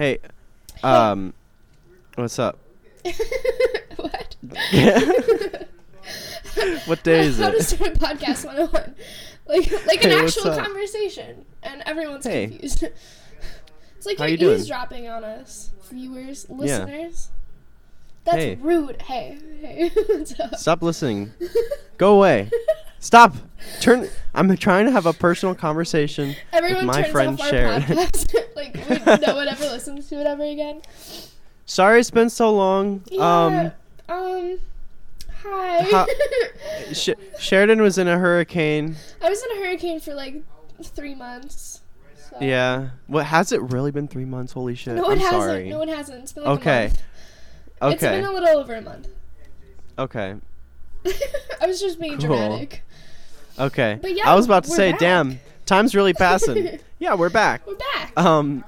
Hey, um, what's up? what? What day is How to it? start a podcast 101. Like, like an Hey, what's actual up? conversation. And everyone's Hey. confused. it's like How you're you doing? eavesdropping on us, viewers, listeners. That's Hey. rude. Hey, hey. What's up? Stop listening. Go away. Stop. Turn. I'm trying to have a personal conversation Everyone with my turns friend off our Sharon. podcast. like, we, no one ever listens to it ever again. Sorry, it's been so long. Yeah. Um. Hi. How- Um, Sh- Sheridan was in a hurricane. I was in a hurricane for like three months. so- Yeah. What has it really been three months? Holy shit! No, it I'm hasn't. sorry. No, it hasn't. It's been like Okay. a month. It's okay. been a little over a month. okay. I was just being Cool. dramatic. Okay. But yeah, I was about to say, back. damn, time's really passing. yeah, we're back. We're back. Um,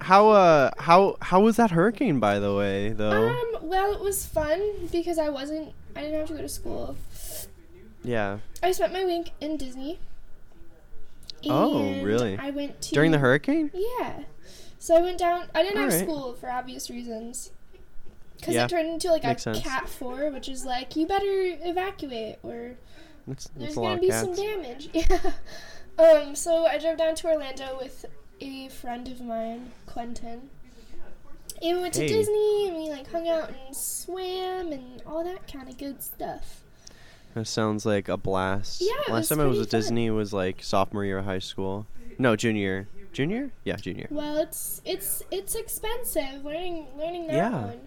how uh how how was that hurricane by the way though? Um, well, it was fun because I wasn't. I didn't have to go to school. yeah. I spent my week in Disney. Oh, really? I went to During the hurricane? Yeah. So I went down. I didn't have Alright. school for obvious reasons. Because Yeah, it turned into like a sense. cat four, which is like you better evacuate or That's, that's there's a gonna of be cats. some damage. Yeah. Um. So I drove down to Orlando with a friend of mine, Quentin. And we went to Disney and we like hung out and swam and all that kind of good stuff. That sounds like a blast. Yeah, it Last was time I was at fun. Disney was like sophomore year of high school. No, junior. Junior? Yeah, junior. Well, it's it's it's expensive learning learning that Yeah. one.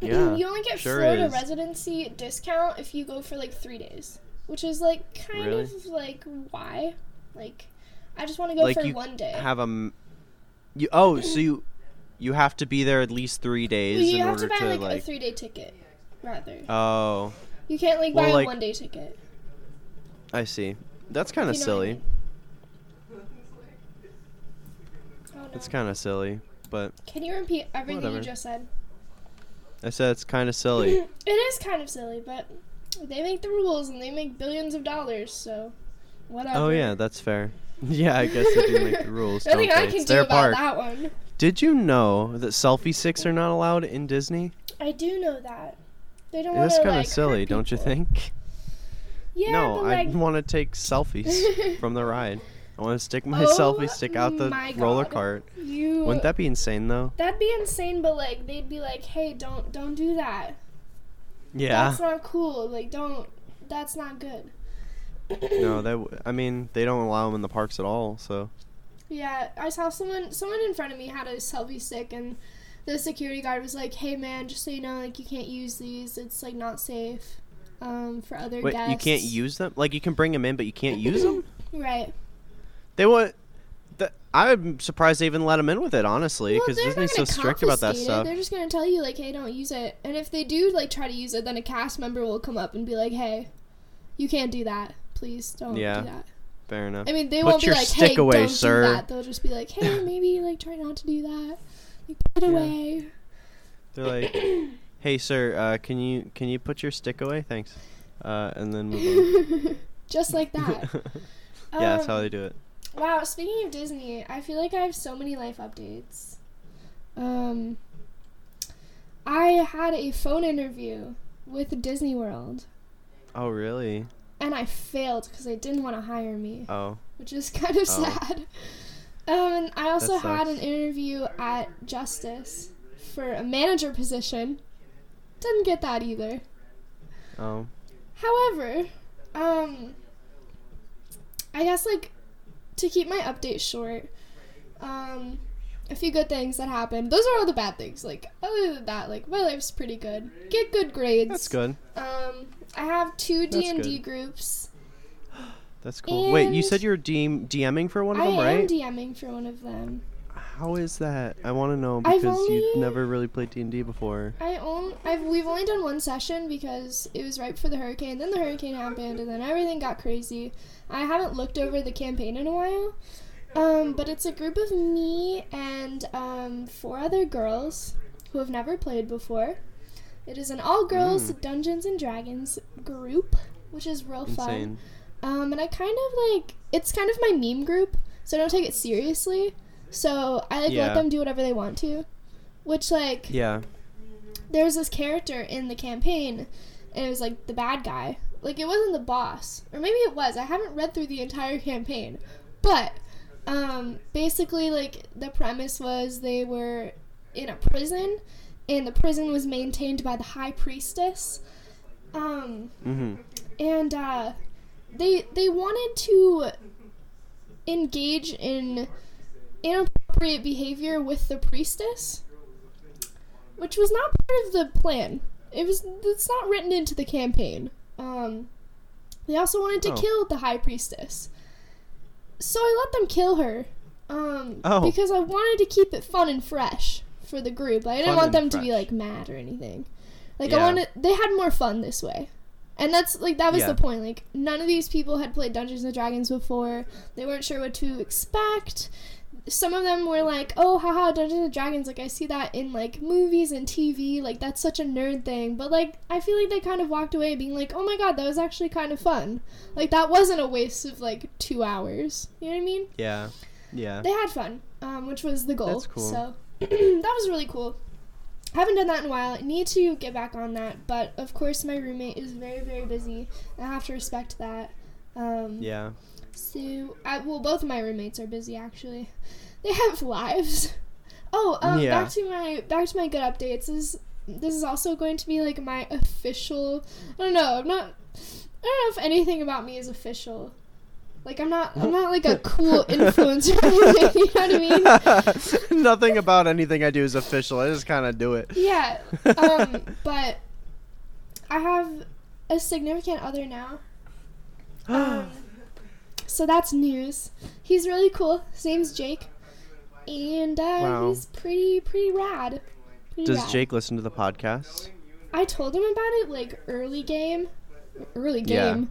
Yeah, you only get sure Florida is. residency discount if you go for like three days, which is like kind Really? of like why, like I just want to go Like for you one day. Have a you Oh, so you you have to be there at least 3 days you in have order to buy to like, like a three day ticket, rather. Oh, you can't like well, buy like- a one day ticket. I see. That's kind of You know what I silly. mean. Oh, no. It's kind of silly, but Can you repeat everything Whatever. you just said? I said it's kind of silly. it is kind of silly, but they make the rules and they make billions of dollars, so whatever. oh yeah, that's fair. Yeah, I guess they do make the rules. Nothing don't I can It's do about that one. Did you know that selfie sticks are not allowed in Disney? I do know that. They don't That's kind of like, silly, don't you think? Yeah, no, but I want to take selfies from the ride. I want to stick my Oh selfie stick out the my roller cart. you. Wouldn't that be insane though? That'd be insane, but like they'd be like, "Hey, don't don't do that. Yeah. That's not cool. Like, don't. That's not good." no, that. W- I mean, they don't allow them in the parks at all. So. Yeah, I saw someone someone in front of me had a selfie stick and the security guard was like, "Hey man, just so you know, like you can't use these. It's like not safe um for other Wait, guests." you can't use them? Like you can bring them in, but you can't use them? Right. They want. The, I'm surprised they even let them in with it, honestly, because they're not Disney's so strict about that it. stuff. They're just gonna tell you like, "Hey, don't use it." And if they do like try to use it, then a cast member will come up and be like, "Hey, you can't do that. Please don't Yeah. do that." Fair enough. I mean, they Put won't be your like, stick "Hey, away, don't sir." do that." They'll just be like, "Hey, maybe like try not to do that. Like, put it Yeah. away." They're like, "Hey, sir, uh, can you can you put your stick away? Thanks." Uh, and then move just like that. yeah, that's how Um, they do it. Wow, speaking of Disney, I feel like I have so many life updates. Um I had a phone interview with Disney World Oh, really? and I failed because they didn't want to hire me, Oh, which is kind of Oh. sad. Um and I also had an interview at Justice for a manager position. Didn't get that either. oh, However, um, I guess like to keep my update short, um, a few good things that happened. Those are all the bad things. Like other than that, like my life's pretty good. Get good grades. that's good. Um, I have two D and D groups. That's cool. Wait, you said you were DM- DMing for one of I them, right? I am? DMing for one of them. How is that? I want to know because you've never really played D and D before. I own. I've we've only done one session because it was right before the hurricane. Then the hurricane happened, and then everything got crazy. I haven't looked over the campaign in a while. Um, but it's a group of me and um, four other girls who have never played before. It is an all girls Mm. Dungeons and Dragons group, which is real fun. Um, and I kind of like it's kind of my meme group, so I don't take it seriously. So I like Yeah. let them do whatever they want to. Which like Yeah. there's this character in the campaign and it was like the bad guy. Like it wasn't the boss. Or maybe it was. I haven't read through the entire campaign. But um basically like the premise was they were in a prison and the prison was maintained by the high priestess. Um Mm-hmm. and uh, they they wanted to engage in inappropriate behavior with the priestess, which was not part of the plan. It was it's not written into the campaign. Um, they also wanted to Oh. kill the high priestess, so I let them kill her. Um, Oh. because I wanted to keep it fun and fresh for the group. I didn't Fun want them to be like mad or anything. Like I wanted, they had more fun this way. And that's like that was Yeah. the point. Like none of these people had played Dungeons and Dragons before. They weren't sure what to expect. Some of them were like, "Oh, haha, Dungeons and Dragons! Like I see that in like movies and TV. Like that's such a nerd thing." But like I feel like they kind of walked away being like, "Oh my god, that was actually kind of fun. Like that wasn't a waste of like two hours. You know what I mean?" Yeah. Yeah. They had fun, um, which was the goal. That's cool. So that was really cool. Haven't done that in a while. I need to get back on that, but of course my roommate is very very busy. I have to respect that. Um, Yeah. So, I, well, both of my roommates are busy actually. They have lives. Oh, um, Yeah. back to my back to my good updates. This is this is also going to be like my official. I don't know. I'm not. I don't know if anything about me is official. Like I'm not. I'm not like a cool influencer. you know what I mean? Nothing about anything I do is official. I just kind of do it. Yeah. Um, but I have a significant other now. Um, so that's news. He's really cool. His name's Jake, and uh, Wow. he's pretty pretty rad. Pretty Does rad. Jake listen to the podcast? I told him about it like early game. Early game.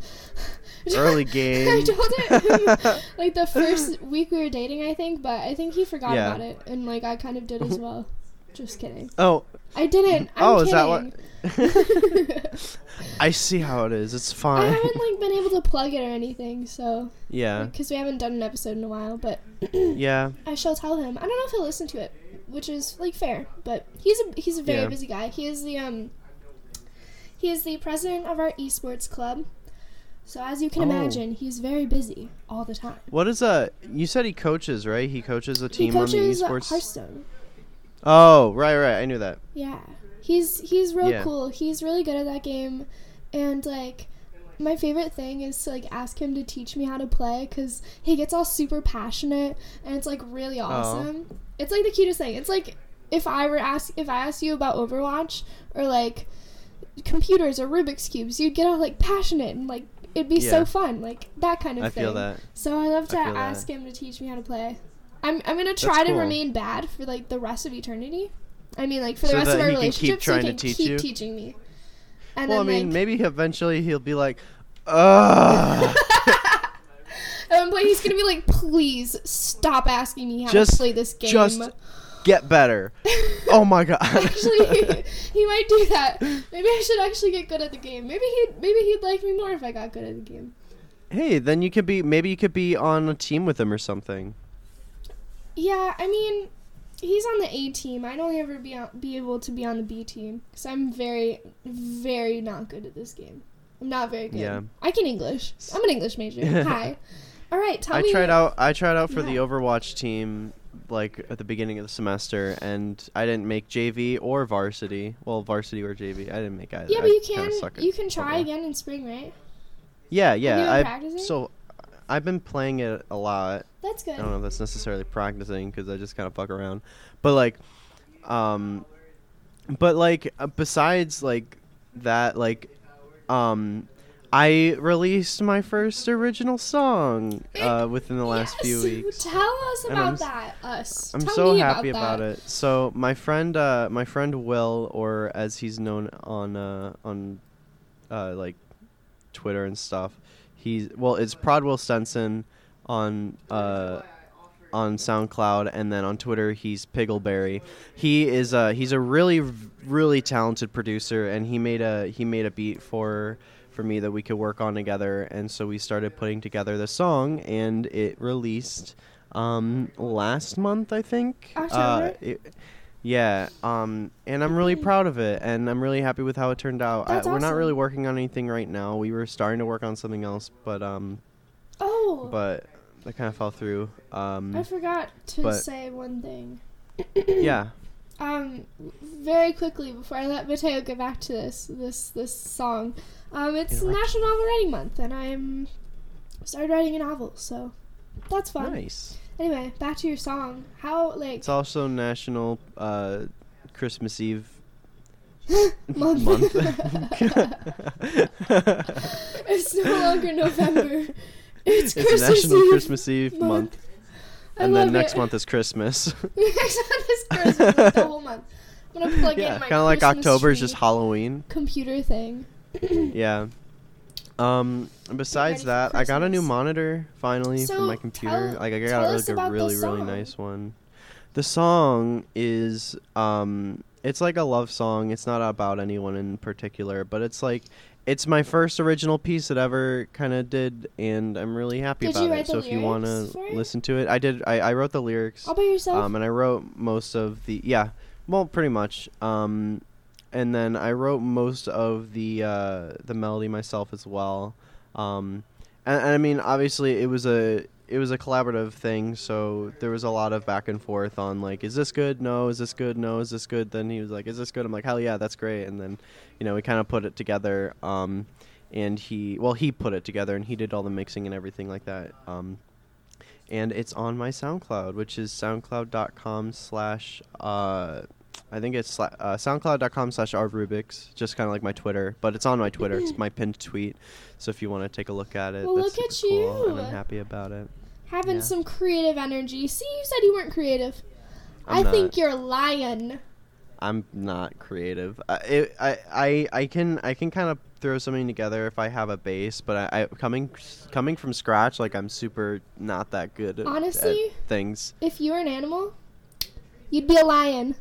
Yeah. Early game. I told him like the first week we were dating, I think, but I think he forgot Yeah. about it, and like I kind of did as well. Just kidding. oh, I didn't. I'm oh, is that what? I see how it is. It's fine. I haven't like been able to plug it or anything, so Yeah. because we haven't done an episode in a while. But Yeah. I shall tell him. I don't know if he'll listen to it, which is like fair. But he's a he's a very Yeah. busy guy. He is the um he is the president of our esports club. So as you can Oh. imagine, he's very busy all the time. What is a? You said he coaches, right? He coaches a He team on the esports. Hearthstone. Oh, right, right. I knew that. Yeah. He's he's real Yeah. cool. He's really good at that game and like my favorite thing is to like ask him to teach me how to play cuz he gets all super passionate and it's like really awesome. It's like the cutest thing. It's like if I were ask if I asked you about Overwatch or like computers or Rubik's cubes, you'd get all like passionate and like it'd be so fun, like that kind of I thing. feel that. So I love to I feel that. ask him to teach me how to play. I'm I'm gonna try to cool. remain bad for like the rest of eternity. I mean, like for the So rest of our he can keep relationship, so trying he to can teach keep you? teaching me. And well, I then mean, like maybe eventually he'll be like, Ugh. at one point he's gonna be like, "Please stop asking me how Just- to play this game." just get better. oh my god. actually, he might do that. Maybe I should actually get good at the game. Maybe he maybe he'd like me more if I got good at the game. hey, then you could be. Maybe you could be on a team with him or something. Yeah, I mean, he's on the A team. I'd only ever be on, be able to be on the B team because I'm very, very not good at this game. I'm not very good. Yeah. I can English. I'm an English major. Hi. All right, tell I me. tried out. I tried out for the Overwatch team, like at the beginning of the semester, and I didn't make JV or varsity. Well, varsity or JV. I didn't make either. Yeah, but you kinda can you can try football. again in spring, right? Yeah, yeah. I practicing? so I've been playing it a lot. That's good. I don't know if that's necessarily practicing because I just kind of fuck around. But like, um, but like uh, besides like that, like, um, I released my first original song uh, within the last few weeks. Tell us about I'm that. Us. I'm Tell so happy about, that. it. So my friend, uh, my friend Will, or as he's known on uh, on uh, like Twitter and stuff, he's well, it's Prod Will Stenson on uh, on SoundCloud, and then on Twitter he's Piggleberry. He is uh, he's a really really talented producer, and he made a he made a beat for for me that we could work on together, and so we started putting together the song, and it released um last month I think. Uh, it- yeah, um, and I'm really proud of it, and I'm really happy with how it turned out. I, we're not really working on anything right now. We were starting to work on something else, but um, Oh, but that kind of fell through. Um, I forgot to but- say one thing. yeah, Um, very quickly before I let Mateo get back to this this this song, um, it's. National Novel Writing Month, and I'm started writing a novel, so that's fun. nice. Anyway, back to your song. How like It's also National uh, Christmas Eve month? month. it's no longer November. It's, It's Christmas National Eve. Christmas Eve month. month, and then next it. month is Christmas. next month is Christmas. like, the whole month. I'm gonna plug yeah, in my kind of like October is just Halloween. computer thing. Yeah. Um. Besides that, I got a new monitor finally for my computer. tell- like I got like a really really nice one. The song is um. It's like a love song. It's not about anyone in particular, but it's like it's my first original piece that I ever kind of did, and I'm really happy Did about you it. so if you want to lyrics for it? listen to it, I did. I, I wrote the lyrics. All by yourself. Um, and I wrote most of the yeah, well, pretty much. Um, and then I wrote most of the uh, the melody myself as well. Um, and, and I mean, obviously, it was a it was a collaborative thing, so there was a lot of back and forth on like, is this good? No, is this good? No, is this good? Then he was like, is this good? I'm like, hell yeah, that's great. And then, you know, we kind of put it together. Um, and he well, he put it together, and he did all the mixing and everything like that. Um, and it's on my SoundCloud, which is soundcloud.com slash uh, I think it's uh, soundcloud.com slash rubix, just kind of like my Twitter, but it's on my Twitter. it's my pinned tweet, so if you want to take a look at it, Well, look at cool, you. I'm happy about it. Having yeah. some creative energy. See, you said you weren't creative. I'm I think you're lying. I'm not creative. I, it, I, I, I can I can kind of throw something together if I have a base, but I, I coming coming from scratch, like I'm super not that good at, Honestly? at things. If you were an animal, you'd be a lion.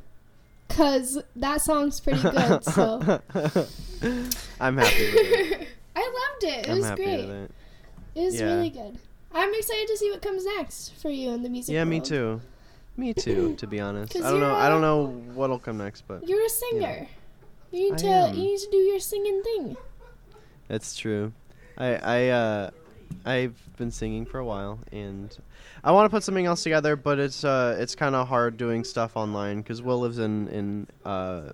Cause that song's pretty good. So I'm happy with it. I loved it. It I'm was great. it. It was Yeah. really good. I'm excited to see what comes next for you in the music. Yeah, me too. Me too, to be honest, I don't know. I don't know what'll come next, but You're a singer. You need I to am. you need to do your singing thing. That's true. I I uh I've been singing for a while, and I want to put something else together, but it's uh it's kind of hard doing stuff online because Will lives in in uh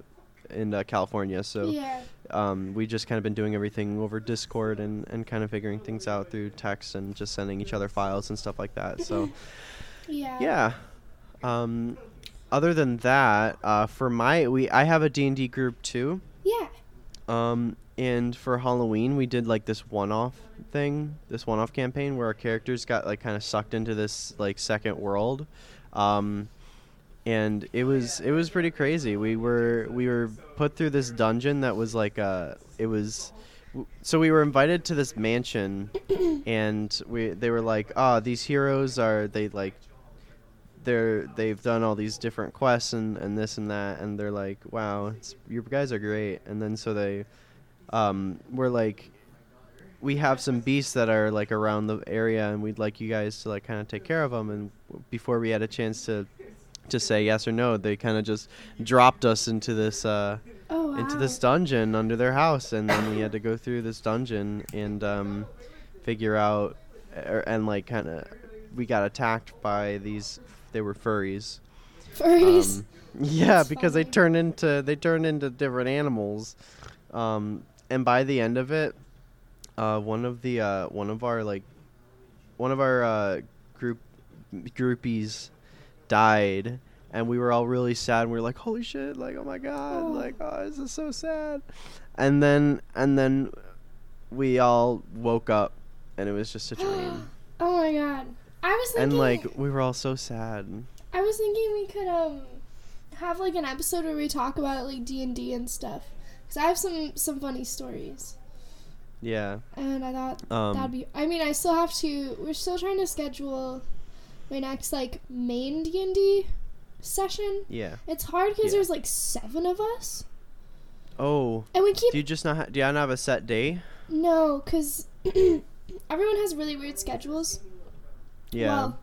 in uh, California, so yeah. um, we just kind of been doing everything over Discord and, and kind of figuring things out through text and just sending each other files and stuff like that. So Yeah. yeah. Um, other than that, uh, for my we I have a D and D group too. Yeah. Um, and for Halloween, we did like this one-off thing, this one-off campaign where our characters got like kind of sucked into this like second world. Um, and it was it was pretty crazy. We were we were put through this dungeon that was like uh it was so we were invited to this mansion and we they were like, "Ah, these heroes are they like they're they've done all these different quests and, and this and that and they're like wow it's, you guys are great and then so they um were like we have some beasts that are like around the area and we'd like you guys to like kind of take care of them and before we had a chance to to say yes or no they kind of just dropped us into this uh Oh wow. into this dungeon under their house and then we had to go through this dungeon and um figure out er, and like kind of we got attacked by these they were furries Furries. um, yeah That's because they funny. turn into they turn into different animals um and by the end of it uh one of the uh one of our like one of our uh group groupies died and we were all really sad and we were like holy shit like oh my god Oh. like oh this is so sad and then and then we all woke up and it was just a dream oh my god. I was thinking. and like we were all so sad I was thinking we could um have like an episode where we talk about like D and D and stuff. Cause I have some some funny stories, yeah and I thought um that'd be. I mean, I still have to. We're still trying to schedule my next like main D and D session. yeah It's hard because Yeah. there's like seven of us, oh and we keep Do you just not? Ha- do you not have a set day? no, cause everyone has really weird schedules. Yeah. Well,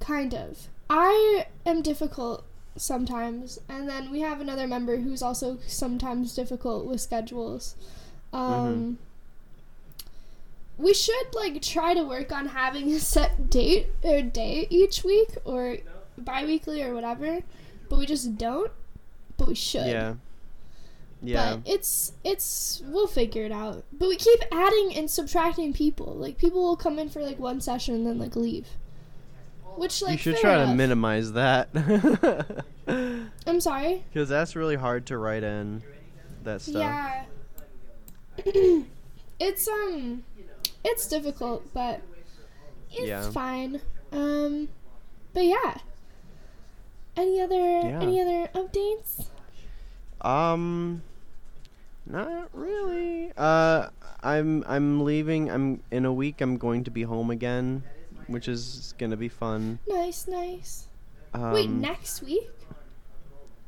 kind of. I am difficult sometimes, and then we have another member who's also sometimes difficult with schedules. Um, We should like try to work on having a set date or day each week or bi-weekly or whatever, but we just don't. But we should. Yeah. Yeah. But it's it's we'll figure it out. But we keep adding and subtracting people. Like people will come in for like one session and then like leave. Which like you should try to minimize that. I'm sorry. Because that's really hard to write in that stuff. Yeah. it's um it's difficult, but it's Yeah. fine. Um but yeah. Any other Yeah. any other updates? Um, not really. Uh, I'm I'm leaving. I'm in a week. I'm going to be home again, which is gonna be fun. Nice, nice. Um, Wait, next week?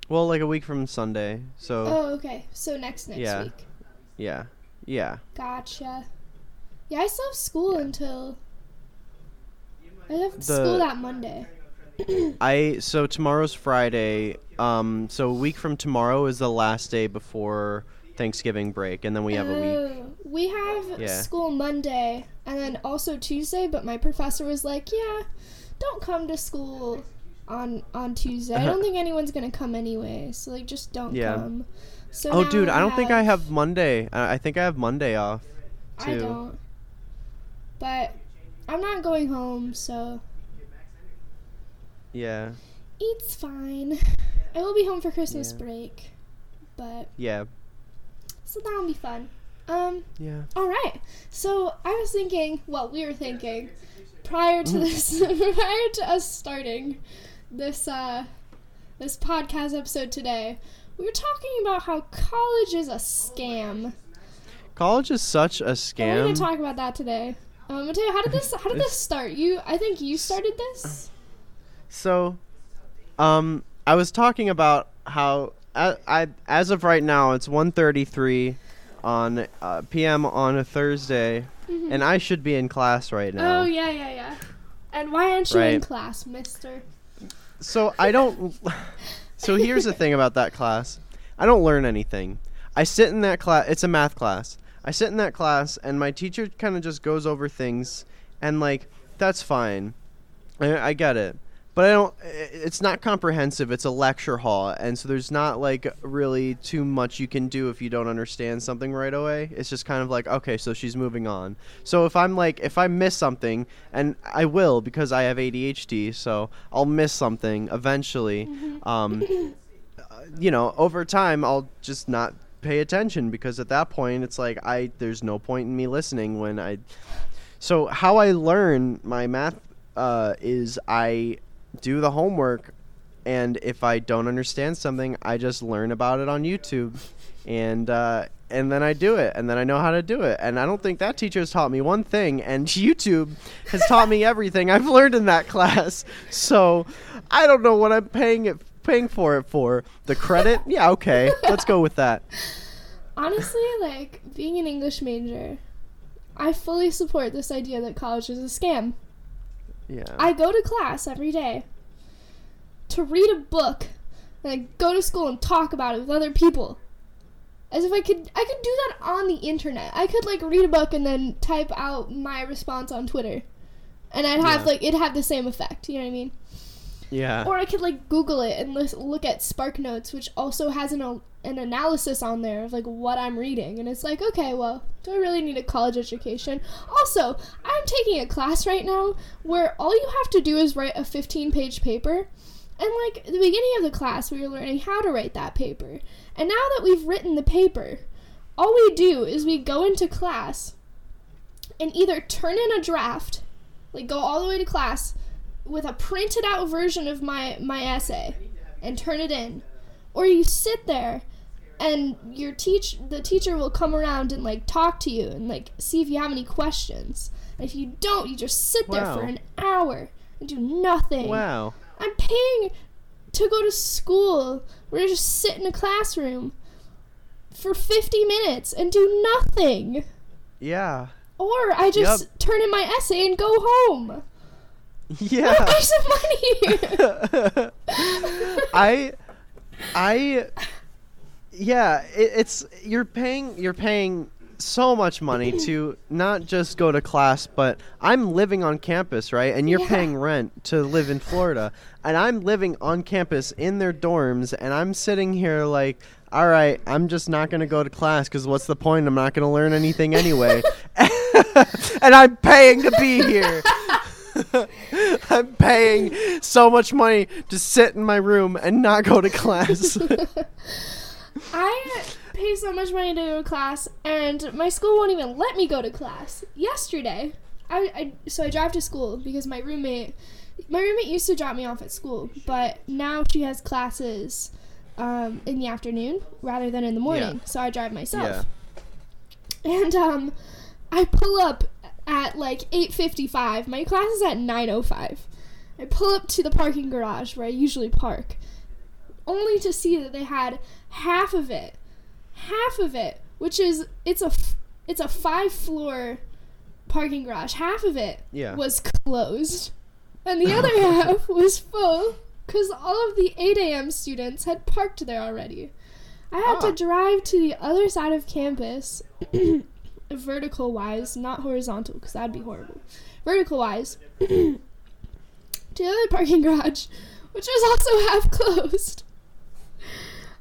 Well, like a week from Sunday. So Oh, okay. So next next Yeah. week. yeah, yeah. Gotcha. Yeah, I still have school until. I have The- school that Monday. I so tomorrow's Friday. Um, so a week from tomorrow is the last day before Thanksgiving break, and then we have a week. Oh, We have Yeah. school Monday and then also Tuesday, but my professor was like, "Yeah, don't come to school on on Tuesday. I don't uh-huh. think anyone's gonna come anyway, so like just don't Yeah. come." So Oh, dude, I don't think I have Monday. I I think I have Monday off. I too. don't. But I'm not going home, so Yeah, it's fine. I will be home for Christmas Yeah. break, but yeah, so that'll be fun. Um. yeah. All right. So I was thinking. Well, we were thinking prior to this, prior to us starting this uh, this podcast episode today, we were talking about how college is a scam. College is such a scam. we're gonna talk about that today. Um, Mateo, how did this? How did this start? You, I think you started this. So, um, I was talking about how I, I as of right now it's 1:33 on uh, p.m. on a Thursday, Mhm. and I should be in class right now. Oh yeah, yeah, yeah. And why aren't you in class, Mister? So I don't. so here's the thing about that class. I don't learn anything. I sit in that class. It's a math class. I sit in that class, and my teacher kind of just goes over things, and like that's fine. I, I get it, but I don't. It's not comprehensive. It's a lecture hall, and so there's not like really too much you can do if you don't understand something right away. It's just kind of like okay, so she's moving on. So if I'm like if I miss something, and I will because I have ADHD, so I'll miss something eventually. Um, uh, you know, over time I'll just not pay attention because at that point it's like I there's no point in me listening when I. So how I learn my math uh, is I do the homework, and if I don't understand something, I just learn about it on YouTube, and uh, and then I do it, and then I know how to do it. And I don't think that teacher has taught me one thing, and YouTube has taught me everything I've learned in that class. So I don't know what I'm paying it paying for it for. The credit, yeah, okay, let's go with that. Honestly, like being an English major, I fully support this idea that college is a scam. Yeah. I go to class every day to read a book, and I go to school and talk about it with other people. As if I could, I could do that on the internet. I could like read a book and then type out my response on Twitter, and I'd have Yeah. like it'd have the same effect. You know what I mean? yeah. Or I could like Google it and lis- look at Spark Notes, which also has an an analysis on there of like what I'm reading, and it's like, okay, well, do I really need a college education? Also, I'm taking a class right now where all you have to do is write a 15 page paper. And like the beginning of the class, we were learning how to write that paper. And now that we've written the paper, all we do is we go into class and either turn in a draft, like go all the way to class with a printed out version of my my essay and turn it in, or you sit there and your teach the teacher will come around and like talk to you and like see if you have any questions. And if you don't, you just sit there for an hour and do nothing. Wow. I'm paying to go to school where I just sit in a classroom for 50 minutes and do nothing. Yeah. Or I just Yep. turn in my essay and go home. Yeah. Pay some money. I, I, yeah, it, it's you're paying you're paying so much money to not just go to class, but I'm living on campus, right? And you're Yeah. paying rent to live in Florida, and I'm living on campus in their dorms, and I'm sitting here like. All right, I'm just not going to go to class because what's the point? I'm not going to learn anything anyway. and I'm paying to be here. I'm paying so much money to sit in my room and not go to class. I pay so much money to go to class, and my school won't even let me go to class. Yesterday, I, I so I drive to school because my roommate, my roommate used to drop me off at school, but now she has classes um, in the afternoon rather than in the morning. Yeah. So I drive myself. yeah. And um, I pull up at like 8:55. My class is at 9:05. I pull up to the parking garage where I usually park, only to see that they had half of it, half of it, which is it's a it's a five floor parking garage. Half of it Yeah. was closed, and the other half was full because all of the 8 a.m. students had parked there already. I had Ah. to drive to the other side of campus, vertical wise, not horizontal, because that'd be horrible. Vertical wise, to the other parking garage, which was also half closed.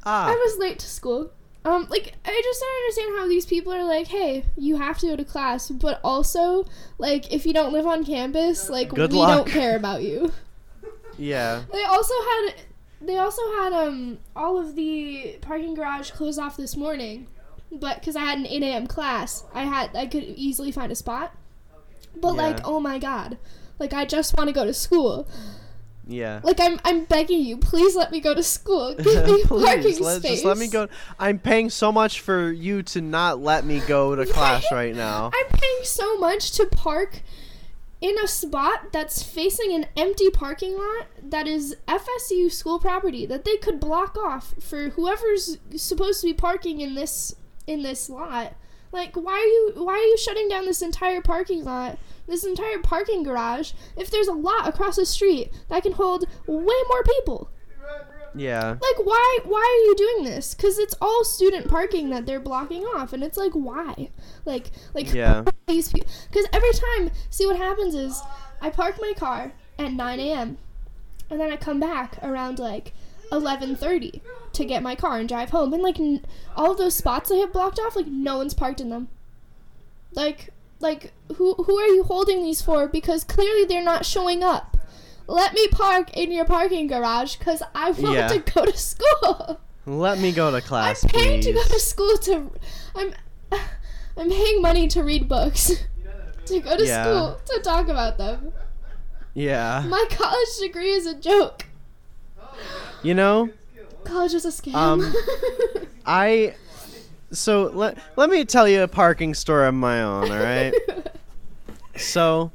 I Ah. was late to school. Um, like I just don't understand how these people are like, hey, you have to go to class, but also like if you don't live on campus, like Good we luck. don't care about you. Yeah. They also had they also had um all of the parking garage closed off this morning, but because I had an 8 a.m. class, I had I could easily find a spot. But like, oh my god, like I just want to go to school. Yeah. Like I'm I'm begging you, please let me go to school. Give me parking Please, let, space. just let me go. I'm paying so much for you to not let me go to class right now. I'm paying so much to park in a spot that's facing an empty parking lot that is FSU school property that they could block off for whoever's supposed to be parking in this in this lot. Like why are you why are you shutting down this entire parking lot? This entire parking garage if there's a lot across the street that can hold way more people. Yeah. Like why why are you doing this? Cuz it's all student parking that they're blocking off and it's like why? Like like Yeah. these people because every time see what happens is i park my car at 9 a.m and then i come back around like 11.30 to get my car and drive home and like n- all of those spots i have blocked off like no one's parked in them like like who who are you holding these for because clearly they're not showing up let me park in your parking garage because i want Yeah. to go to school Let me go to class, I'm paying to go to school to. I'm. I'm paying money to read books. To go to Yeah. school to talk about them. Yeah. My college degree is a joke. You know, College is a scam. Um, I. So let let me tell you a parking story of my own. All right. So,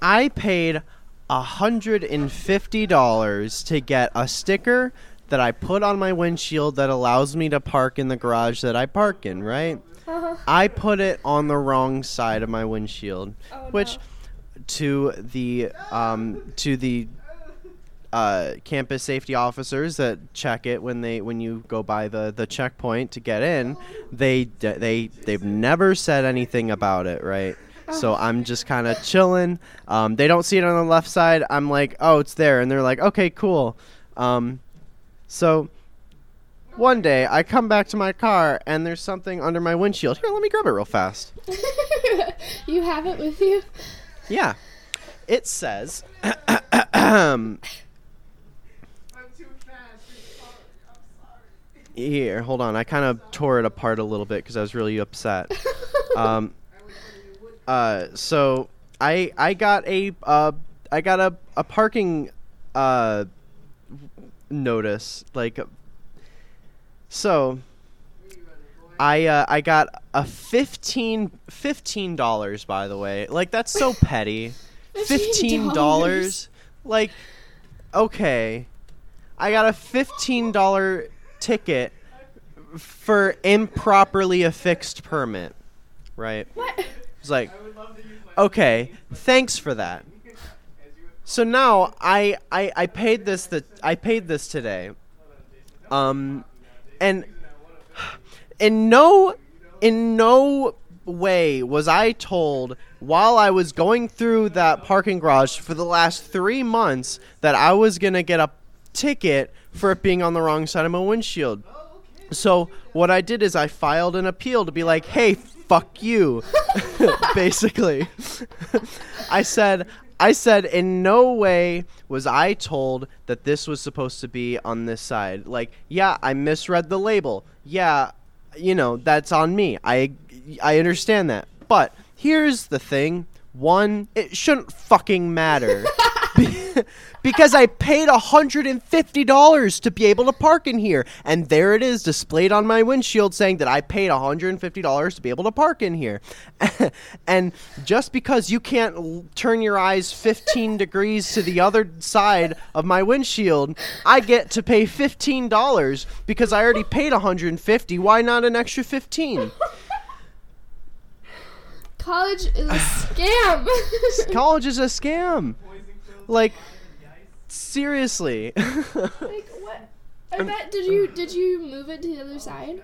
I paid a hundred and fifty dollars to get a sticker that I put on my windshield that allows me to park in the garage that I park in. Right. uh-huh. I put it on the wrong side of my windshield, Oh, which no. to the um, to the uh, campus safety officers that check it when they when you go by the, the checkpoint to get in, They they they've never said anything about it, right? So I'm just kind of chilling. Um, they don't see it on the left side. I'm like, oh, it's there, and they're like, okay, cool. Um, so one day I come back to my car and there's something under my windshield. Here, let me grab it real fast. you have it with you. Yeah. It says Here, hold on. I kind of tore it apart a little bit cuz I was really upset. Um uh so I I got a uh I got a a parking uh notice like so I uh, I got a 15 dollars by the way. Like that's so petty. Fifteen dollars. Like okay. I got a fifteen dollar ticket for improperly affixed permit. Right? What? It's like okay, thanks for that. so now I, I I paid this that I paid this today. Um, and in no in no way was I told while I was going through that parking garage for the last three months that I was gonna get a ticket for it being on the wrong side of my windshield. So what I did is I filed an appeal to be like, hey, fuck you, basically. I said, I said, in no way was I told that this was supposed to be on this side. Like, yeah, I misread the label. Yeah, you know, that's on me. I, I understand that. But here's the thing. One, it shouldn't fucking matter. because I paid $150 to be able to park in here. And there it is displayed on my windshield saying that I paid $150 to be able to park in here. and just because you can't l- turn your eyes 15 degrees to the other side of my windshield, I get to pay $15 because I already paid 150. Why not an extra 15? College is a scam. College is a scam. Like seriously. like what? I bet. Did you did you move it to the other side?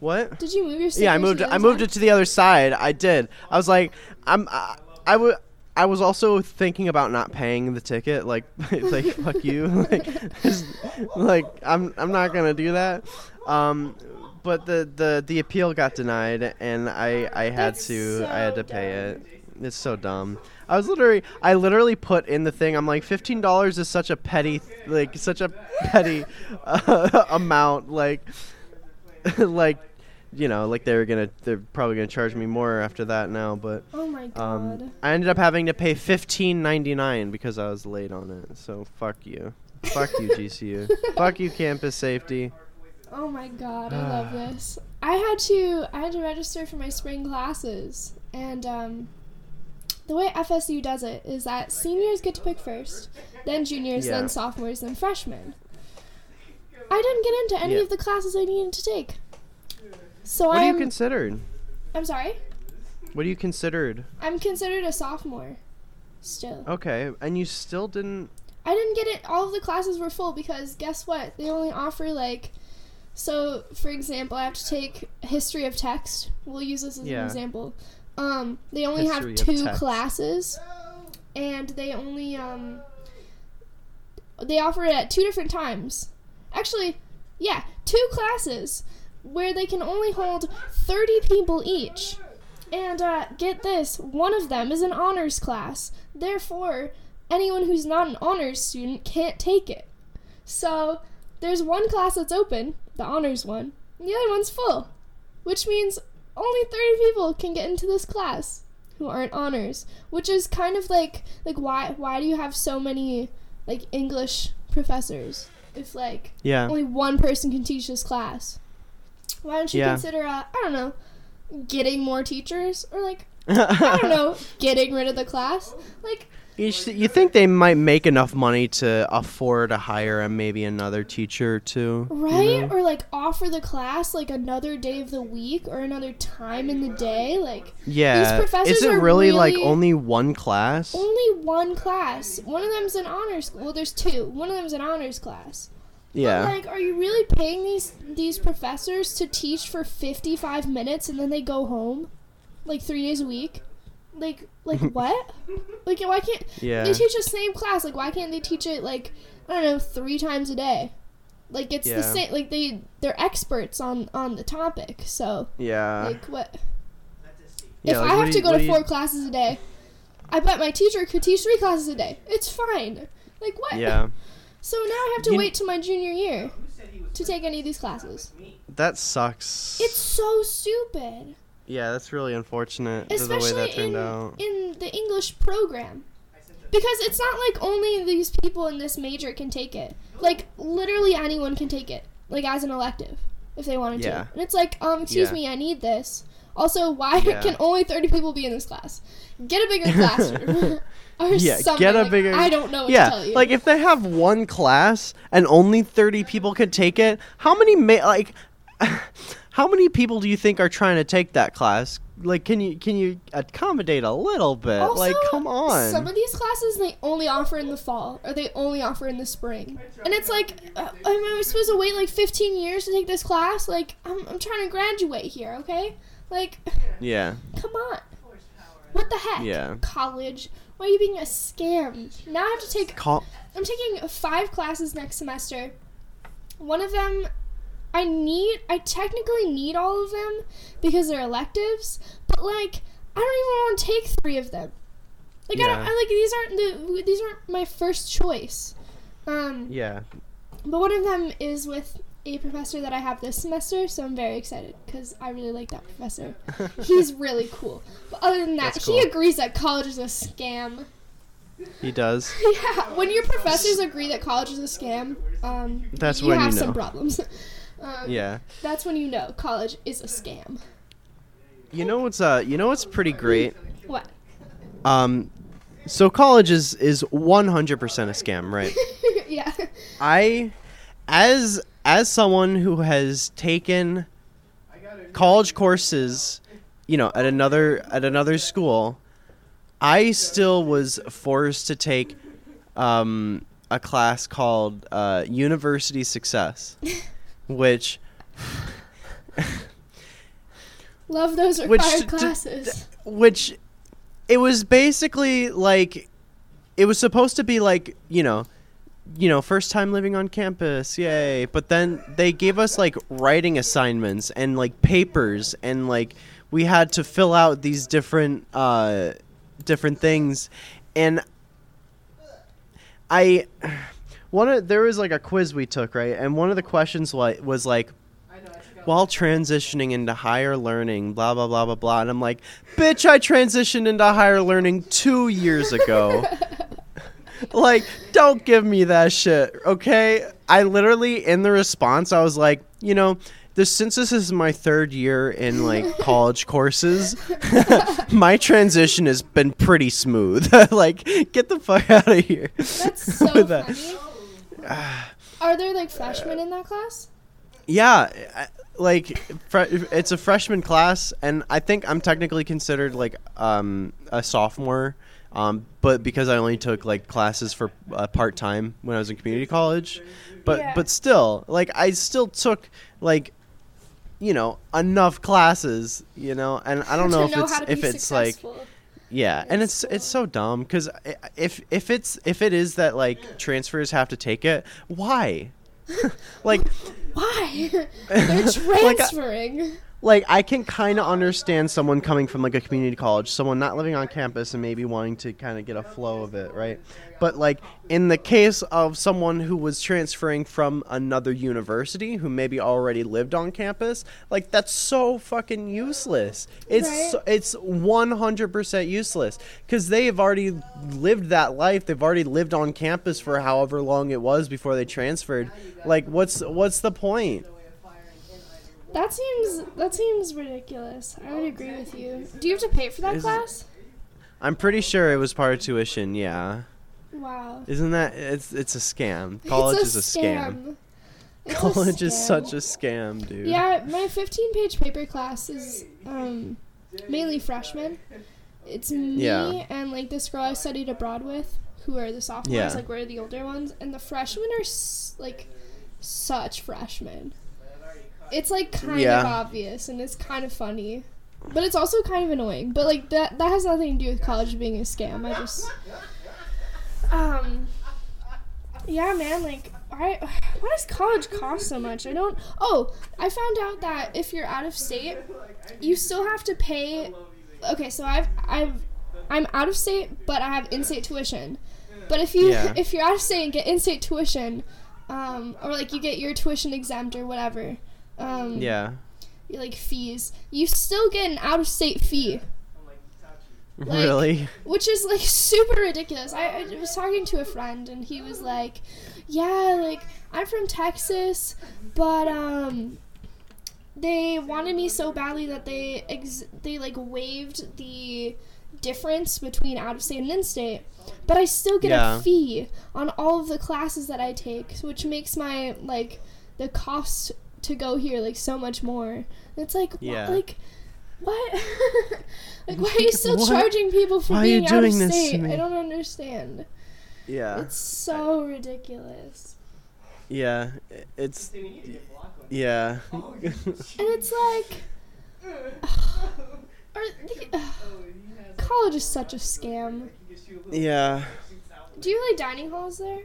what? Did you move your? Side? Yeah, I moved. I moved side? it to the other side. I did. I was like, I'm. I, I would. I was also thinking about not paying the ticket. Like, like fuck you. like, just- like I'm. I'm not gonna do that. Um, but the the the appeal got denied, and I I had That's to. I had to pay dumb. it. It's so dumb. I was literally, I literally put in the thing. I'm like, fifteen dollars is such a petty, like, such a petty uh, amount. Like, like, you know, like they were gonna, they're probably gonna charge me more after that now. But Oh my god. um, I ended up having to pay fifteen ninety nine because I was late on it. So fuck you, fuck you, GCU, fuck you, campus safety. Oh my god, I love this. I had to I had to register for my spring classes and um the way FSU does it is that seniors get to pick first, then juniors, Yeah. then sophomores, then freshmen. I didn't get into any Yeah. of the classes I needed to take. So What are you I'm considered? I'm sorry. What are you considered? I'm considered a sophomore still. Okay, and you still didn't. I didn't get it. All of the classes were full because guess what? They only offer like. So, for example, I have to take history of text. We'll use this as Yeah. an example. Um, they only History have two classes, and they only um. They offer it at two different times. Actually, yeah, two classes where they can only hold thirty people each. And uh, get this, one of them is an honors class. Therefore, anyone who's not an honors student can't take it. So, there's one class that's open, the honors one, and the other one's full. Which means only 30 people can get into this class who aren't honors, which is kind of like like why why do you have so many like English professors if like Yeah. only one person can teach this class? Why don't you Yeah. consider uh, I don't know, getting more teachers or like I don't know, getting rid of the class? Like You, sh- you think they might make enough money to afford to hire a, maybe another teacher or two? you right know? or like offer the class like another day of the week or another time in the day like Yeah. professors Is it are really, like only one class? only one class one of them's an honors well there's two one of them's an honors class Yeah. like are you really paying these these professors to teach for 55 minutes and then they go home like three days a week like like what? Like why can't Yeah. they teach the same class like why can't they teach it like i don't know three times a day? Like it's the same like they they're experts on on the topic so yeah. like what? Yeah, if like, i have to you- go to do you- four classes a day i bet my teacher could teach three classes a day. It's fine. Like what? Yeah. so now i have to You- wait till my junior year to take any of these classes. That sucks. it's so stupid yeah, that's really unfortunate. the way especially that turned in, out. in the english program because it's not like only these people in this major can take it like literally anyone can take it like as an elective if they wanted Yeah. to and it's like um excuse Yeah. me i need this also why Yeah. can only 30 people be in this class get a bigger classroom or Yeah, something get a like, bigger- i don't know what to tell Yeah, you like if they have one class and only 30 people could take it, how many ma- like how many people do you think are trying to take that class? Like, can you can you accommodate a little bit? Also, like, come on. Some of these classes they only offer in the fall, or they only offer in the spring, and it's like, uh, am I supposed to wait like 15 years to take this class? Like, I'm, I'm trying to graduate here, okay? Like, yeah, come on. What the heck? Yeah. College. Why are you being a scam? Now I have to take. call. I'm taking five classes next semester. One of them, I need. I technically need all of them because they're electives, but like, I don't even want to take three of them. Like I don't. I like these aren't the. These aren't my first choice. Um, Yeah, but one of them is with a professor that I have this semester, so I'm very excited because I really like that professor. He's really cool. But other than that, That's he agrees that college is a scam. he does. Yeah, when your professors agree that college is a scam, um, That's you when you have know. some problems. Um, Yeah. that's when you know college is a scam. You know what's uh you know what's pretty great? What? Um so college is is 100% a scam, right? yeah. I as as someone who has taken college courses, you know, at another at another school, I still was forced to take um a class called uh, University Success, which Love those Which required d- d- classes. which it was basically like it was supposed to be like you know you know first time living on campus yay but then they gave us like writing assignments and like papers and like we had to fill out these different uh different things and i one of there was like a quiz we took right and one of the questions wa- was like while transitioning into higher learning, blah blah blah blah blah. And I'm like, bitch, I transitioned into higher learning two years ago. like, don't give me that shit, okay? I literally in the response, I was like, you know, this since this is my third year in like college courses, my transition has been pretty smooth. like, get the fuck out of here. That's so that. Are there like freshmen in that class? Yeah, like it's a freshman class, and I think I'm technically considered like um, a sophomore, um, but because I only took like classes for uh, part time when I was in community college, but Yeah. but still, like I still took like you know enough classes, you know, and I don't know to if know it's if it's like. Yeah, and it's it's so dumb because if if it's if it is that like transfers have to take it, why? like Why? They're transferring. like I can kind of understand someone coming from like a community college, someone not living on campus and maybe wanting to kind of get a flow of it, right? But like in the case of someone who was transferring from another university who maybe already lived on campus, like that's so fucking useless. It's Right. so, it's 100% useless cuz they've already lived that life. They've already lived on campus for however long it was before they transferred. Like what's what's the point? That seems that seems ridiculous. I would agree with you. Do you have to pay for that Is- class? I'm pretty sure it was part of tuition, yeah. Wow. Isn't that it's it's a scam. College it's is a scam. It's a College is scam. such a scam, dude. Yeah, my 15 page paper class is um, mainly freshmen. It's me Yeah. and like this girl I studied abroad with, who are the sophomores, Yeah. like we're the older ones, and the freshmen are s- like such freshmen. It's like kind Yeah. of obvious and it's kind of funny, but it's also kind of annoying. But like that that has nothing to do with college being a scam. I just um yeah, man, like I why does college cost so much? I don't Oh, I found out that if you're out of state, you still have to pay Okay, so I've I've I'm out of state, but I have in-state tuition. But if you Yeah. if you're out of state and get in-state tuition, um, or like you get your tuition exempt or whatever, um, Yeah. like fees, you still get an out-of-state fee Like- really? which is like super ridiculous. I, I was talking to a friend and he was like, "Yeah, like I'm from Texas, but um, they wanted me so badly that they ex- they like waived the difference between out of state and in state, but I still get Yeah. a fee on all of the classes that I take, which makes my like the cost to go here like so much more. And it's like wh- like what? like why are you still What? charging people for Why are you being out of doing this to state? me? I don't understand. Yeah. It's so ridiculous. Yeah. It's. Yeah. And it's like are the, college is such a scam. yeah. Do you like dining halls there?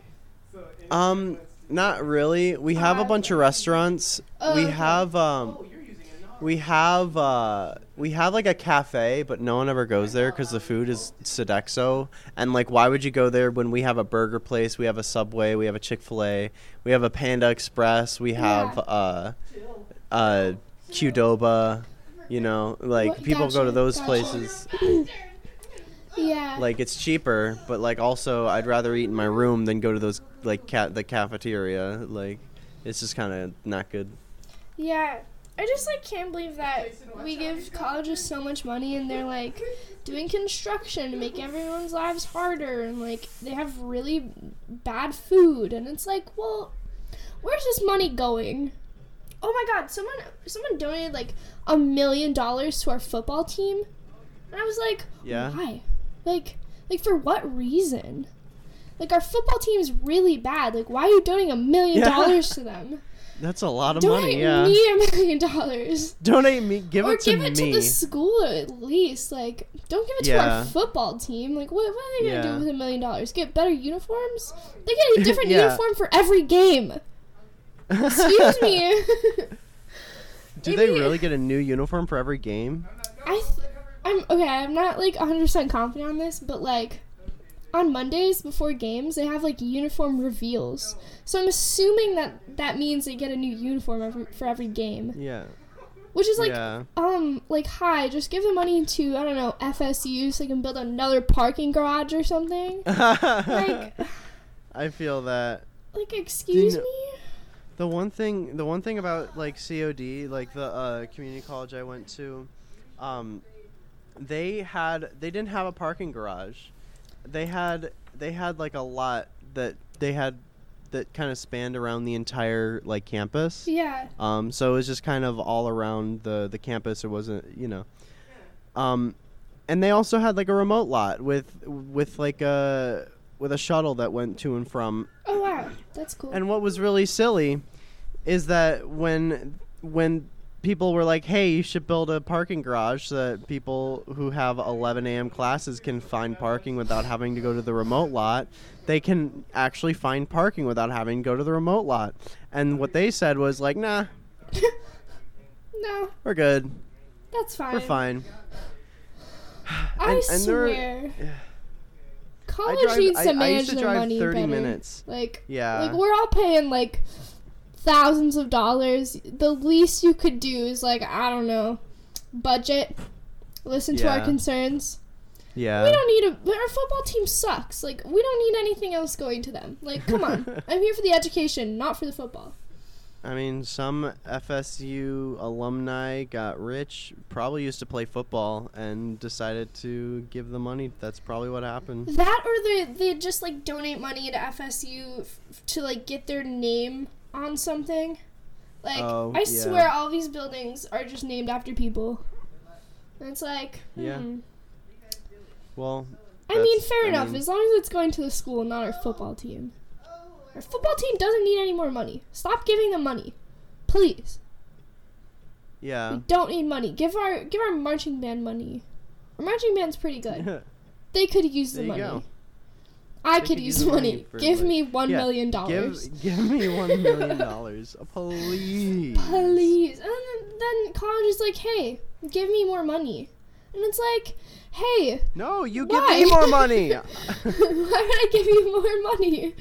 Um. Not really. We have a bunch of restaurants. Oh, we okay. have um. We have uh we have like a cafe, but no one ever goes there because the food is Sodexo. And like, why would you go there when we have a burger place? We have a Subway. We have a Chick Fil A. We have a Panda Express. We have uh, uh, Qdoba. You know, like people go to those places. Yeah. Like it's cheaper, but like also I'd rather eat in my room than go to those like cat the cafeteria. Like, it's just kind of not good. Yeah. I just like can't believe that we give colleges so much money and they're like doing construction to make everyone's lives harder and like they have really bad food and it's like, well, where's this money going? Oh my god, someone someone donated like a million dollars to our football team. And I was like, Yeah. why? Like like for what reason? Like our football team is really bad. Like why are you donating a million Yeah. dollars to them? That's a lot of Donate money. Yeah. me a million dollars. Donate me. Give or it to me. Or give it me. to the school at least. Like, don't give it to our football team. Like, what, what are they gonna Yeah. do with a million dollars? Get better uniforms? They get a different Yeah. uniform for every game. Excuse me. Do they really get a new uniform for every game? I, th- I'm okay. I'm not like 100 percent confident on this, but like on Mondays before games, they have like uniform reveals. So I'm assuming that that means they get a new uniform every, for every game, Yeah. which is like yeah. um like hi, just give the money to I don't know FSU so they can build another parking garage or something. Like I feel that like excuse know- me. the one thing the one thing about like COD, like the uh, community college I went to, um, they had they didn't have a parking garage. They had they had like a lot that they had that kind of spanned around the entire like campus. Yeah. Um, so it was just kind of all around the the campus. It wasn't, you know. Um, and they also had like a remote lot with with like a with a shuttle that went to and from. Oh wow, that's cool. And what was really silly is that when when people were like, "Hey, you should build a parking garage so that people who have 11 a.m. classes can find parking without having to go to the remote lot." They can actually find parking without having to go to the remote lot. And what they said was like, "Nah, no, we're good. that's fine. We're fine." I And- and there- swear. I College drive- needs to I manage to their drive money 30 better. minutes. Like, Yeah. like we're all paying like thousands of dollars. The least you could do is like I don't know, budget. Listen to our concerns. Yeah. we don't need a. Our football team sucks. Like we don't need anything else going to them. Like come on, I'm here for the education, not for the football. I mean, some FSU alumni got rich, probably used to play football, and decided to give the money. That's probably what happened. That or they they just like donate money to FSU f- to like get their name on something. Like Oh, I yeah. swear all these buildings are just named after people. And it's like, Yeah. hmm. Well, I mean, fair I enough. mean- as long as it's going to the school, not our football team. Our football team doesn't need any more money. Stop giving them money, please. yeah. We don't need money. Give our give our marching band money. Our marching band's pretty good. They could use the There you money. go. I could could use use the the money. for, Give like- me one Yeah, million dollars. give give me one million dollars, please. Please. And then, then college is like, hey, give me more money. And it's like, hey, No, you give me more money. why would I give you more money?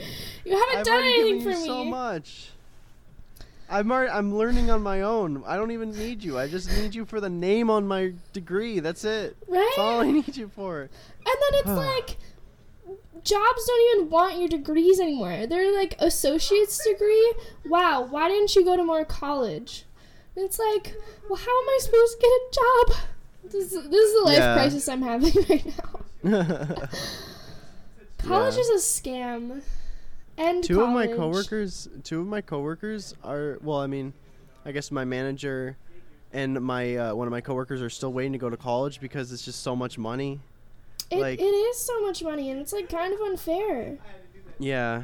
You haven't I've done already anything for you me. so much. I'm alre I'm learning on my own. I don't even need you. I just need you for the name on my degree. That's it. Right? That's all I need you for. And then it's like, jobs don't even want your degrees anymore. They're like associate's degree. Wow, why didn't you go to more college? And it's like, well, how am I supposed to get a job? This, is- this is the life Yeah. crisis I'm having right now. College Yeah. is a scam. And two of my coworkers two of my coworkers are well i mean I guess my manager and my uh, one of my coworkers are still waiting to go to college because it's just so much money. It, Like- it is so much money, and it's like kind of unfair. Yeah.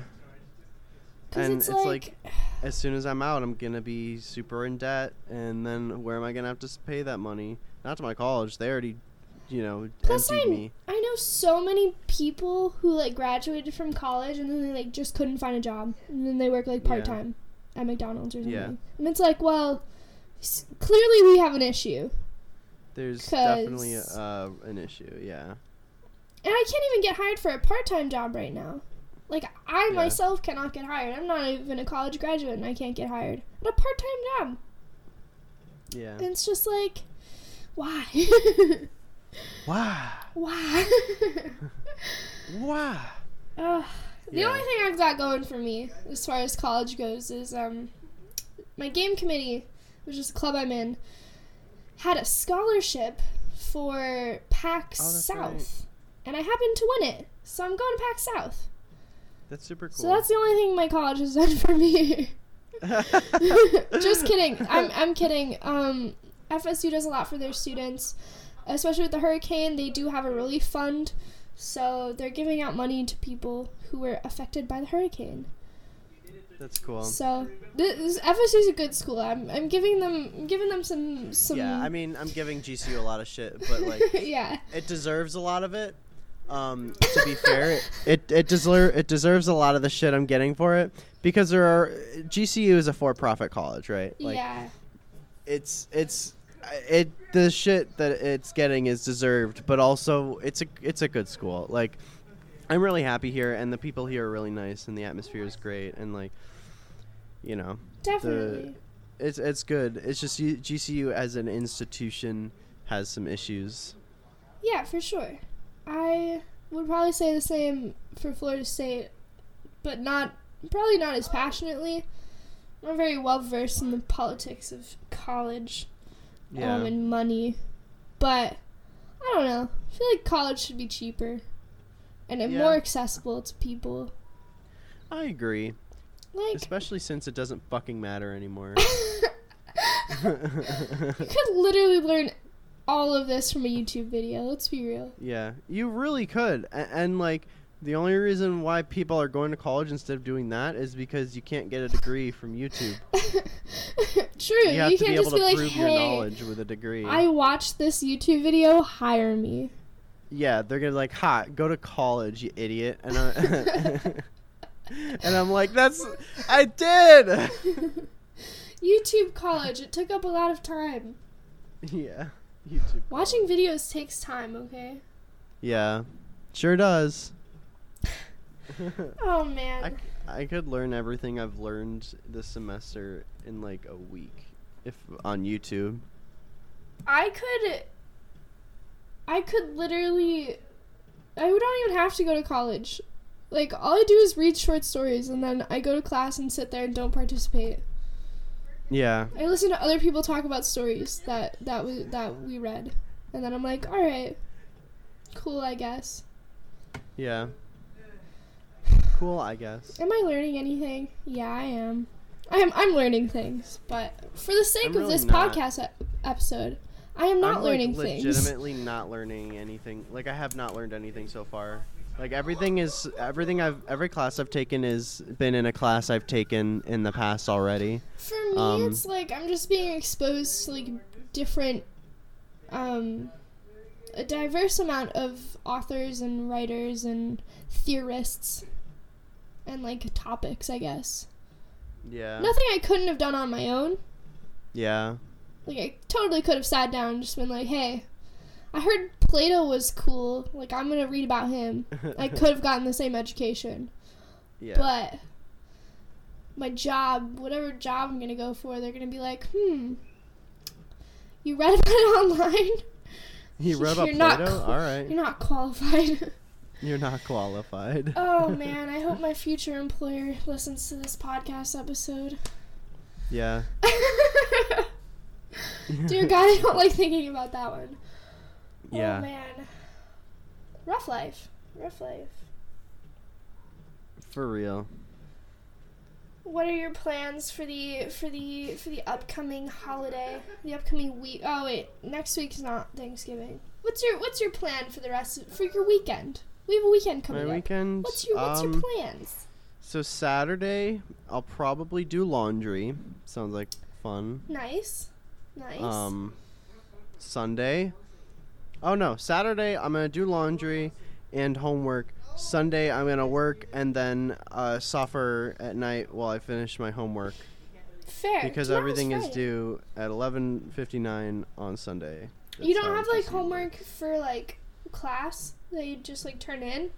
And it's, it's like, As soon as I'm out, I'm gonna be super in debt, and then where am I gonna have to pay that money? Not to my college. They already, you know, Plus, emptied I, me. I know so many people who like graduated from college and then they like just couldn't find a job, and then they work like part time at McDonald's or something. Yeah. And it's like, well, s- clearly we have an issue, There's definitely uh, an issue. Yeah. And I can't even get hired for a part time job right now. Like I Yeah. myself cannot get hired. I'm not even a college graduate, and I can't get hired at a part time job. Yeah. And it's just like, why? why? why? why? Ugh. The Yeah. only thing I've got going for me as far as college goes is um my game committee, which is the club I'm in, had a scholarship for PAX Oh, South. right. And I happened to win it. So I'm going to PAX South. That's super cool. So that's the only thing my college has done for me. Just kidding. I'm I'm kidding. Um FSU does a lot for their students, especially with the hurricane. They do have a relief fund, so they're giving out money to people who were affected by the hurricane. That's cool. So this, FSU is a good school. I'm I'm giving them I'm giving them some some. Yeah, I mean, I'm giving GCU a lot of shit, but like, yeah. it deserves a lot of it. Um, to be fair, it it deserve it deserves a lot of the shit I'm getting for it because there are GCU is a for-profit college, right? Like, yeah. it's it's it the shit that it's getting is deserved, but also it's a it's a good school. Like I'm really happy here, and the people here are really nice, and the atmosphere is great, and like you know Definitely. it's it's good. It's just GCU as an institution has some issues. Yeah, for sure. I would probably say the same for Florida State, but not probably not as passionately. I'm very well versed in the politics of college Yeah, um, and money, but I don't know. I feel like college should be cheaper and Yeah. more accessible to people. I agree, Like especially since it doesn't fucking matter anymore. you could literally learn all of this from a YouTube video. Let's be real. Yeah, you really could. And, and like the only reason why people are going to college instead of doing that is because you can't get a degree from YouTube. True. You You, have to can't be just able be to like, prove your knowledge with a degree. I watched this YouTube video. Hire me." yeah, they're gonna be like, "Ha, go to college, you idiot." And I, and I'm like, "That's I did." YouTube college. It took up a lot of time. yeah, YouTube. Watching videos takes time. Okay. Yeah, sure does. Oh man. I, man. could learn everything I've learned this semester in like a week if on YouTube. I could. I could literally. I would not even have to go to college. Like all I do is read short stories, and then I go to class and sit there and don't participate. Yeah, I listen to other people talk about stories that that we that we read, and then I'm like, all right, cool, I guess. yeah. Cool, I guess. Am I learning anything? Yeah, I am. I am. I'm learning things, but for the sake I'm of really this not. podcast e- episode, I am not I'm learning like, things. legitimately not learning anything. Like I have not learned anything so far. Like everything is everything I've every class I've taken has been in a class I've taken in the past already. For me, Um, it's like I'm just being exposed to like different, um, a diverse amount of authors and writers and theorists, and like topics. I guess Yeah. nothing I couldn't have done on my own. Yeah. Like I totally could have sat down and just been like, "Hey, I heard Plato was cool. Like I'm gonna read about him." I could have gotten the same education, Yeah. but my job, whatever job I'm gonna go for, they're gonna be like, "Hmm, you read about it online. he wrote about you're Plato. qu- All right. You're not qualified." You're not qualified. oh man, I hope my future employer listens to this podcast episode. yeah. Dear God, I don't like thinking about that one. Yeah. Oh man. Rough life. Rough life. For real. what are your plans for the for the for the upcoming holiday? The upcoming week. Oh wait, next week's not Thanksgiving. What's your what's your plan for the rest of, for your weekend? We have a weekend coming My up. weekend. What's your what's um, your plans? So Saturday, I'll probably do laundry. Sounds like fun. Nice, nice. Um, Sunday. Oh no, Saturday I'm gonna do laundry and homework. Sunday I'm gonna work and then uh, suffer at night while I finish my homework Fair. because everything is due at 11:59 on Sunday. You don't have like homework for like class that you just like turn in,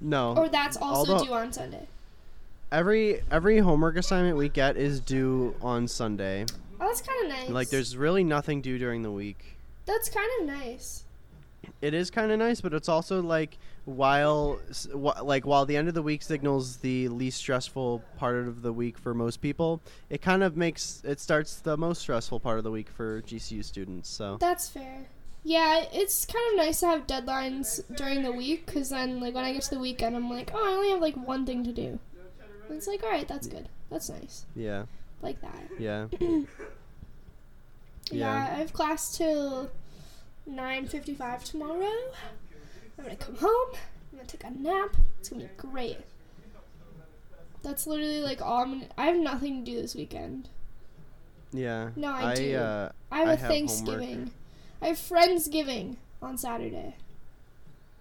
No. or that's also Although- due on Sunday. every every homework assignment we get is due on Sunday. Oh, that's kind of nice. Like there's really nothing due during the week. That's kind of nice. It is kind of nice, but it's also like while like while the end of the week signals the least stressful part of the week for most people, it kind of makes it starts the most stressful part of the week for GCU students. So That's fair. Yeah, it's kind of nice to have deadlines during the week because then, like, when I get to the weekend, I'm like, oh, I only have like one thing to do. And it's like, all right, that's good. That's nice. yeah, Like that. yeah, Yeah, Yeah. I have class till 9:55 tomorrow. I'm gonna come home. I'm gonna take a nap. It's gonna be great. That's literally like all I'm. Gonna, I have nothing to do this weekend. yeah. No, I I do. uh, I have I a have Thanksgiving. I have Friendsgiving on Saturday.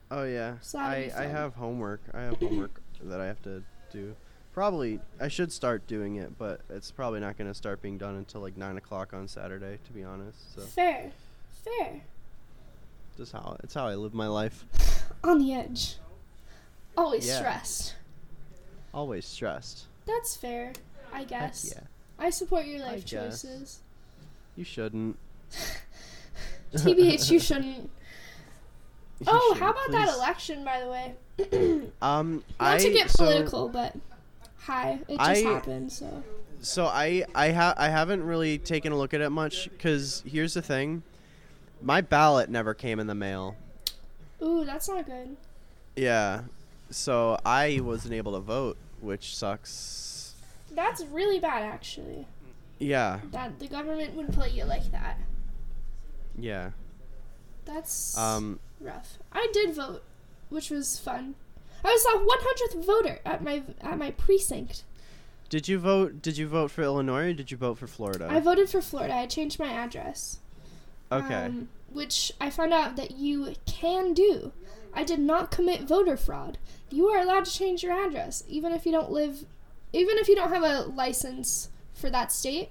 oh yeah. That'll I I have homework. I have homework that I have to do. Probably I should start doing it, but it's probably not going to start being done until like nine o'clock on Saturday, to be honest. So Fair, fair. just how it's how I live my life. On the edge. Always Yeah. stressed. Always stressed. That's fair. I Heck guess. yeah. I support your life choices. You shouldn't. TBH, you shouldn't. You Oh, should, how about that election, by the way? Um, Not I to get so- political, but hi, it just I- happened. So So I I ha- I haven't really taken a look at it much because here's the thing, my ballot never came in the mail. ooh, that's not good. Yeah, so I wasn't able to vote, which sucks. That's really bad, actually. Yeah, That the government would play you like that. yeah. That's Um, rough. I did vote, which was fun. I was the 100th voter at my at my precinct. did you vote? Did you vote for Illinois or did you vote for Florida? I voted for Florida. I changed my address. okay. um, which I found out that you can do. I did not commit voter fraud. You are allowed to change your address, even if you don't live, even if you don't have a license for that state.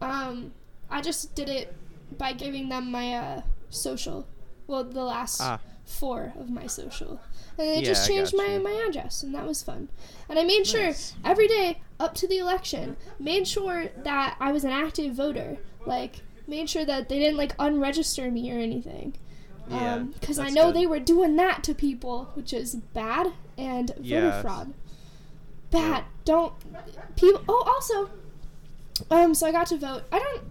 Um, I just did it by giving them my uh, social. Well, the last ah, four of my social. And they Yeah, just I changed my, my address, and that was fun. And I made sure Nice. every day up to the election, made sure that I was an active voter. Like, made sure that they didn't, like, unregister me or anything. yeah. Because I know good. they were doing that to people, which is bad, and voter Yes. fraud. Bad. Don't. People. Oh, also. Um, so I got to vote. I don't.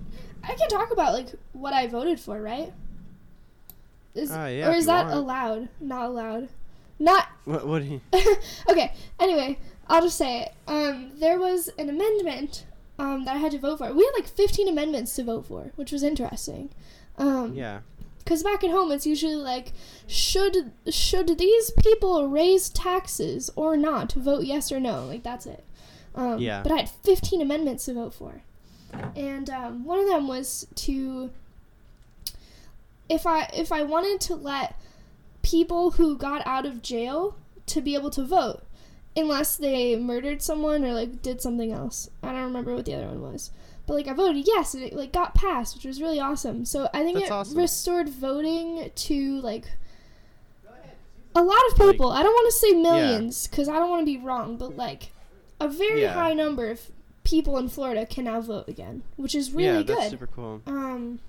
I can talk about, like, what I voted for, right? Is, Ah, yeah, or is that want. allowed? Not allowed. Not What? What? Do you, okay. Anyway, I'll just say it. Um, there was an amendment um, that I had to vote for. We had like 15 amendments to vote for, which was interesting. Um, yeah. Because back at home, it's usually like, should should these people raise taxes or not? Vote yes or no. Like that's it. Um, Yeah. But I had 15 amendments to vote for, and um, one of them was to if I if I wanted to let people who got out of jail to be able to vote, unless they murdered someone or like did something else. I don't remember what the other one was. But like I voted yes, and it like got passed, which was really awesome. So I think That's it awesome. restored voting to like a lot of people. I don't want to say millions because I don't want to be wrong, but like a very Yeah. high number of people in Florida can now vote again, which is really yeah, good. that's super cool. um,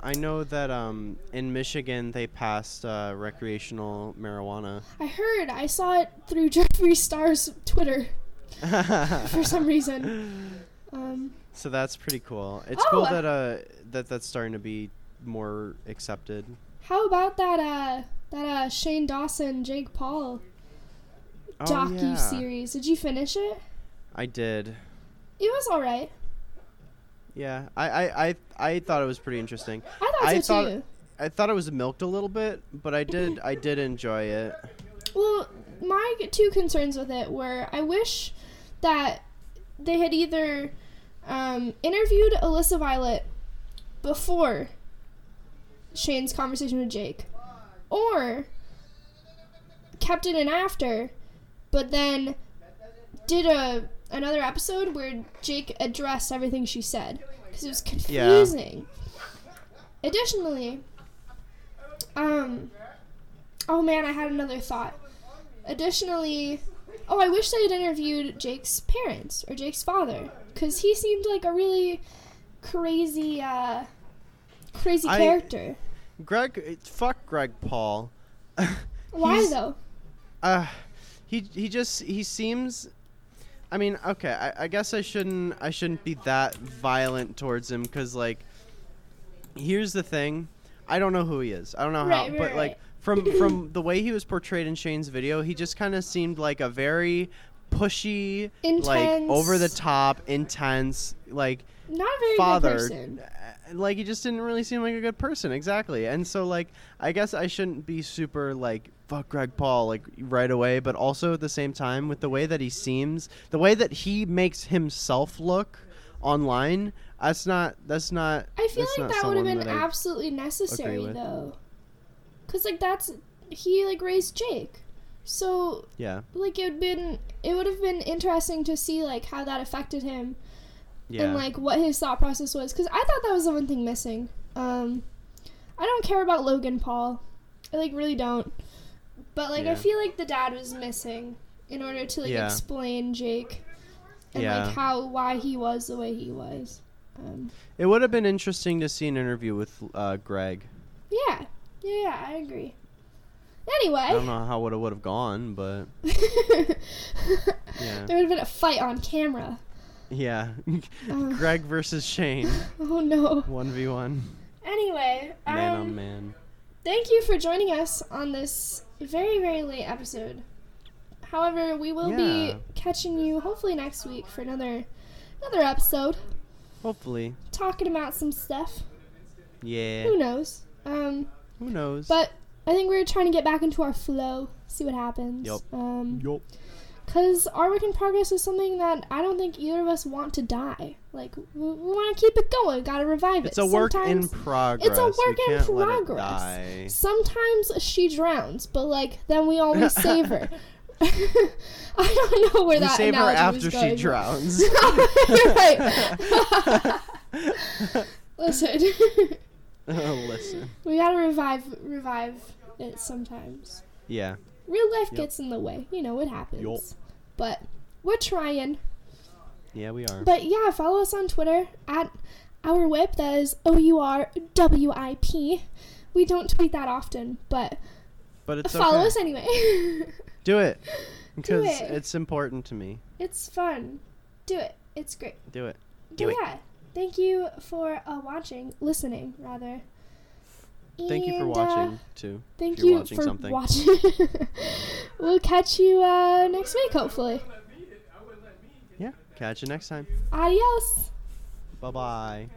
I know that um in Michigan they passed uh, recreational marijuana. I heard, I saw it through Jeffree Star's Twitter for some reason. Um, So that's pretty cool. It's Oh, cool that uh that that's starting to be more accepted. how about that uh that uh Shane Dawson Jake Paul Oh, docu yeah. series? Did you finish it? I did. It was all right. Yeah, I, I, I, I thought it was pretty interesting. I thought I so thought- too. I thought it was milked a little bit, but I did I did enjoy it. Well, my two concerns with it were I wish that they had either um, interviewed Alyssa Violet before Shane's conversation with Jake, or kept it in after, but then did a another episode where Jake addressed everything she said because it was Yeah. confusing. Additionally, um, oh man, I had another thought. Additionally, oh, I wish they had interviewed Jake's parents or Jake's father because he seemed like a really crazy, uh, crazy I- character. Greg, fuck Greg Paul. Why though? Uh, he he just he seems. I mean, okay, I, I guess I shouldn't I shouldn't be that violent towards him because like, here's the thing, I don't know who he is. I don't know how, Right, right, but like from from the way he was portrayed in Shane's video, he just kind of seemed like a very pushy, like over the top, intense, like Not a very father good person. uh, like he just didn't really seem like a good person exactly. And so like i guess i shouldn't be super like fuck greg paul like right away but also at the same time with the way that he seems the way that he makes himself look online that's not that's not I feel like that would have been absolutely necessary though, because like that's he like raised Jake, so yeah. like it would been it would have been interesting to see like how that affected him yeah and like what his thought process was because I thought that was the one thing missing. Um, I don't care about Logan Paul, I like really don't, but like I feel like the dad was missing in order to like Yeah. explain Jake and Yeah. like how why he was the way he was. Um, it would have been interesting to see an interview with uh, greg yeah, yeah, yeah, I agree. Anyway, i don't know how it would have gone but Yeah. there would have been a fight on camera. Yeah greg versus shane Oh no. 1v1 Anyway, man um, on man thank you for joining us on this very very late episode. However, we will Yeah. be catching you hopefully next week for another another episode hopefully talking about some stuff. yeah Who knows? Um, Who knows? but I think we're trying to get back into our flow, see what happens. Yup. Um, Yup. Because our work in progress is something that I don't think either of us want to die. Like, we, we want to keep it going, gotta revive it. It's it. a work in progress. It's a We work in let it progress. Sometimes she drowns, but like, then we always save her. I don't know where We that save her after she drowns. Oh, you're right. Listen, Listen. we gotta revive revive it sometimes. Yeah. Real life Yep. gets in the way, you know it happens. Yup. But we're trying. Yeah, we are. But yeah, follow us on Twitter at our whip. That is O U R W I P. We don't tweet that often, but But it's follow okay. us anyway. Do it. Because it. it's important to me. it's fun. Do it. It's great. Do it. But Do it. yeah, thank you for uh, watching, listening rather. Thank you for uh, watching, too. thank you watching for something. watching. we'll catch you uh, next week, hopefully. Yeah. Catch you next time. Adios. Bye bye.